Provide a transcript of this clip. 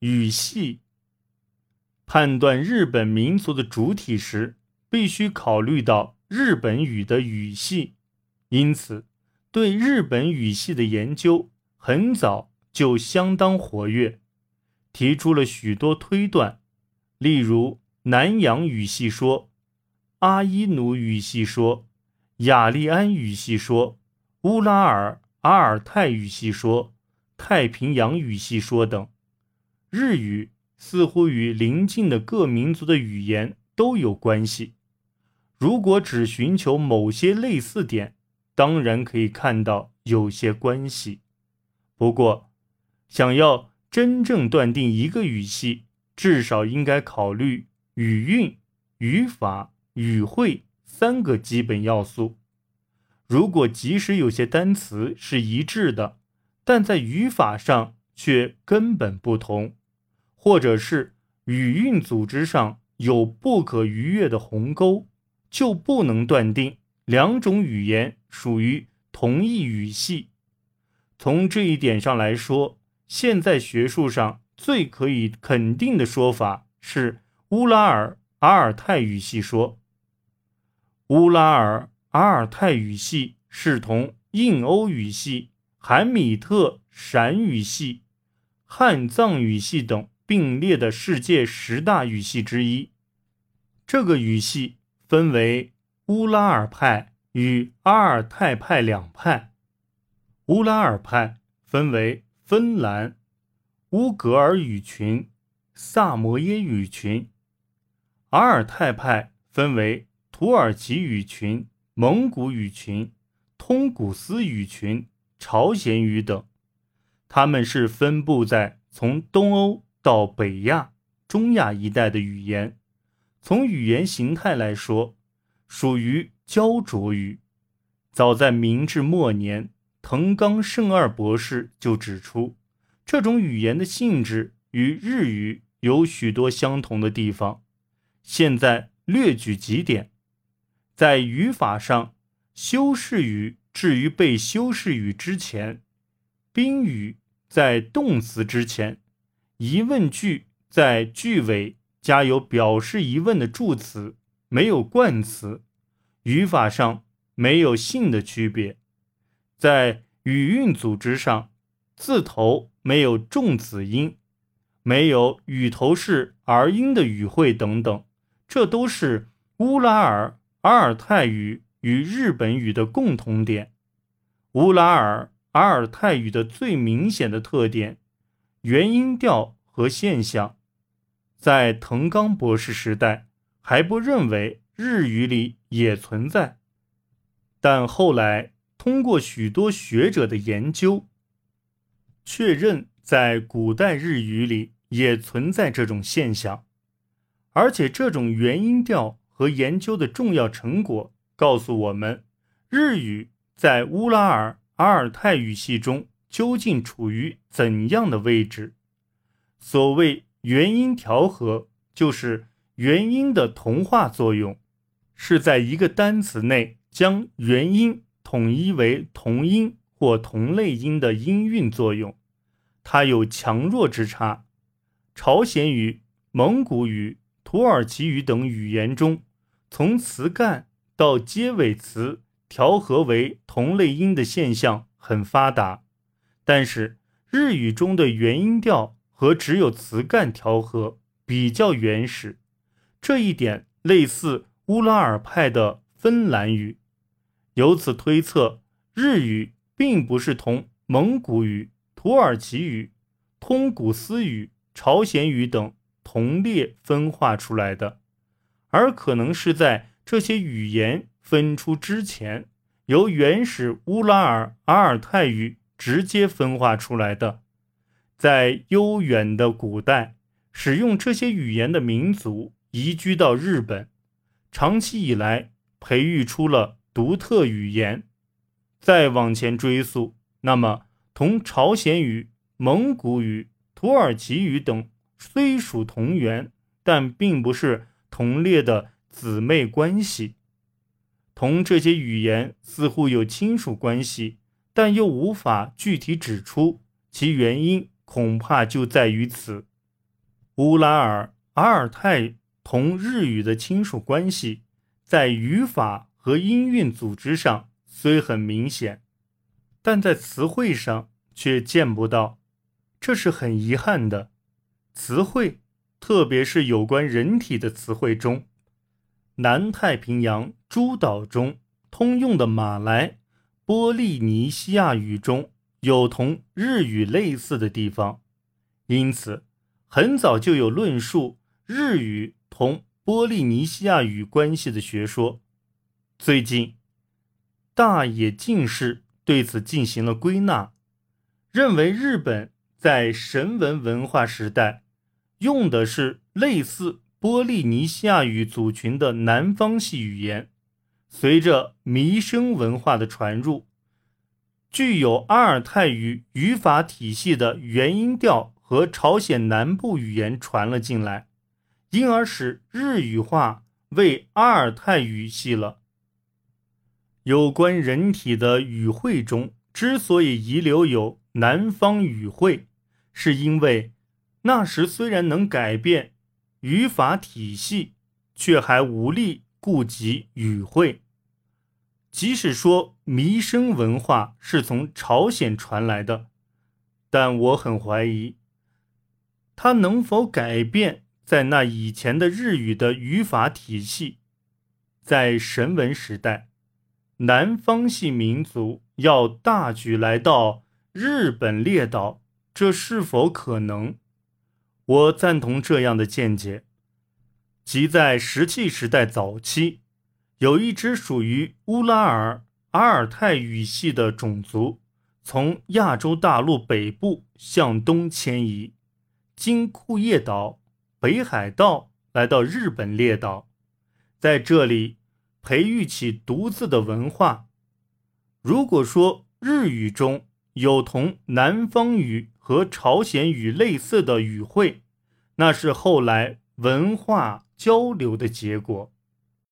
语系。判断日本民族的主体时，必须考虑到日本语的语系，因此，对日本语系的研究很早就相当活跃，提出了许多推断，例如南洋语系说、阿伊努语系说、雅利安语系说、乌拉尔阿尔泰语系说、太平洋语系说等。日语似乎与邻近的各民族的语言都有关系。如果只寻求某些类似点，当然可以看到有些关系。不过，想要真正断定一个语系，至少应该考虑语韵、语法、语汇三个基本要素。如果即使有些单词是一致的，但在语法上却根本不同，或者是语韵组织上有不可逾越的鸿沟。就不能断定两种语言属于同一语系。从这一点上来说，现在学术上最可以肯定的说法是乌拉尔阿尔泰语系说。乌拉尔阿尔泰语系是同印欧语系、韩米特闪语系、汉藏语系等并列的世界十大语系之一。这个语系。分为乌拉尔派与阿尔泰派两派。乌拉尔派分为芬兰、乌格尔语群、萨摩耶语群；阿尔泰派分为土耳其语群、蒙古语群、通古斯语群、朝鲜语等。他们是分布在从东欧到北亚、中亚一带的语言。从语言形态来说，属于焦灼语。早在明治末年，藤冈胜二博士就指出，这种语言的性质与日语有许多相同的地方。现在略举几点：在语法上，修饰语置于被修饰语之前；宾语在动词之前；疑问句在句尾。加有表示疑问的助词，没有冠词，语法上没有性的区别，在语韵组织上，字头没有重子音，没有语头是儿音的语汇等等，这都是乌拉尔阿尔泰语与日本语的共同点。乌拉尔阿尔泰语的最明显的特点，元音调和现象。在藤冈博士时代，还不认为日语里也存在，但后来通过许多学者的研究，确认在古代日语里也存在这种现象，而且这种元音调和研究的重要成果告诉我们，日语在乌拉尔阿尔泰语系中究竟处于怎样的位置。所谓。元音调和就是元音的同化作用，是在一个单词内将元音统一为同音或同类音的音韵作用。它有强弱之差。朝鲜语、蒙古语、土耳其语等语言中，从词干到结尾词调和为同类音的现象很发达，但是日语中的元音调。和只有词干调和比较原始，这一点类似乌拉尔派的芬兰语。由此推测，日语并不是同蒙古语、土耳其语、通古斯语、朝鲜语等同列分化出来的，而可能是在这些语言分出之前，由原始乌拉尔阿尔泰语直接分化出来的。在悠远的古代，使用这些语言的民族移居到日本，长期以来培育出了独特语言。再往前追溯，那么同朝鲜语、蒙古语、土耳其语等虽属同源，但并不是同列的姊妹关系。同这些语言似乎有亲属关系，但又无法具体指出其原因。恐怕就在于此。乌拉尔、阿尔泰同日语的亲属关系，在语法和音韵组织上虽很明显，但在词汇上却见不到，这是很遗憾的。词汇，特别是有关人体的词汇中，南太平洋诸岛中通用的马来、波利尼西亚语中有同日语类似的地方，因此很早就有论述日语同波利尼西亚语关系的学说。最近，大野进士对此进行了归纳，认为日本在神文文化时代。用的是类似波利尼西亚语族群的南方系语言，随着弥生文化的传入，具有阿尔泰语语法体系的元音调和朝鲜南部语言传了进来，因而使日语化为阿尔泰语系了。有关人体的语汇中，之所以遗留有南方语汇，是因为。那时虽然能改变语法体系，却还无力顾及语汇。即使说弥生文化是从朝鲜传来的，但我很怀疑，它能否改变在那以前的日语的语法体系。在神文时代，南方系民族要大举来到日本列岛，这是否可能？我赞同这样的见解，即在石器时代早期，有一支属于乌拉尔阿尔泰语系的种族，从亚洲大陆北部向东迁移，经库页岛、北海道来到日本列岛，在这里培育起独自的文化。如果说日语中有同南方语，和朝鲜语类似的语汇，那是后来文化交流的结果。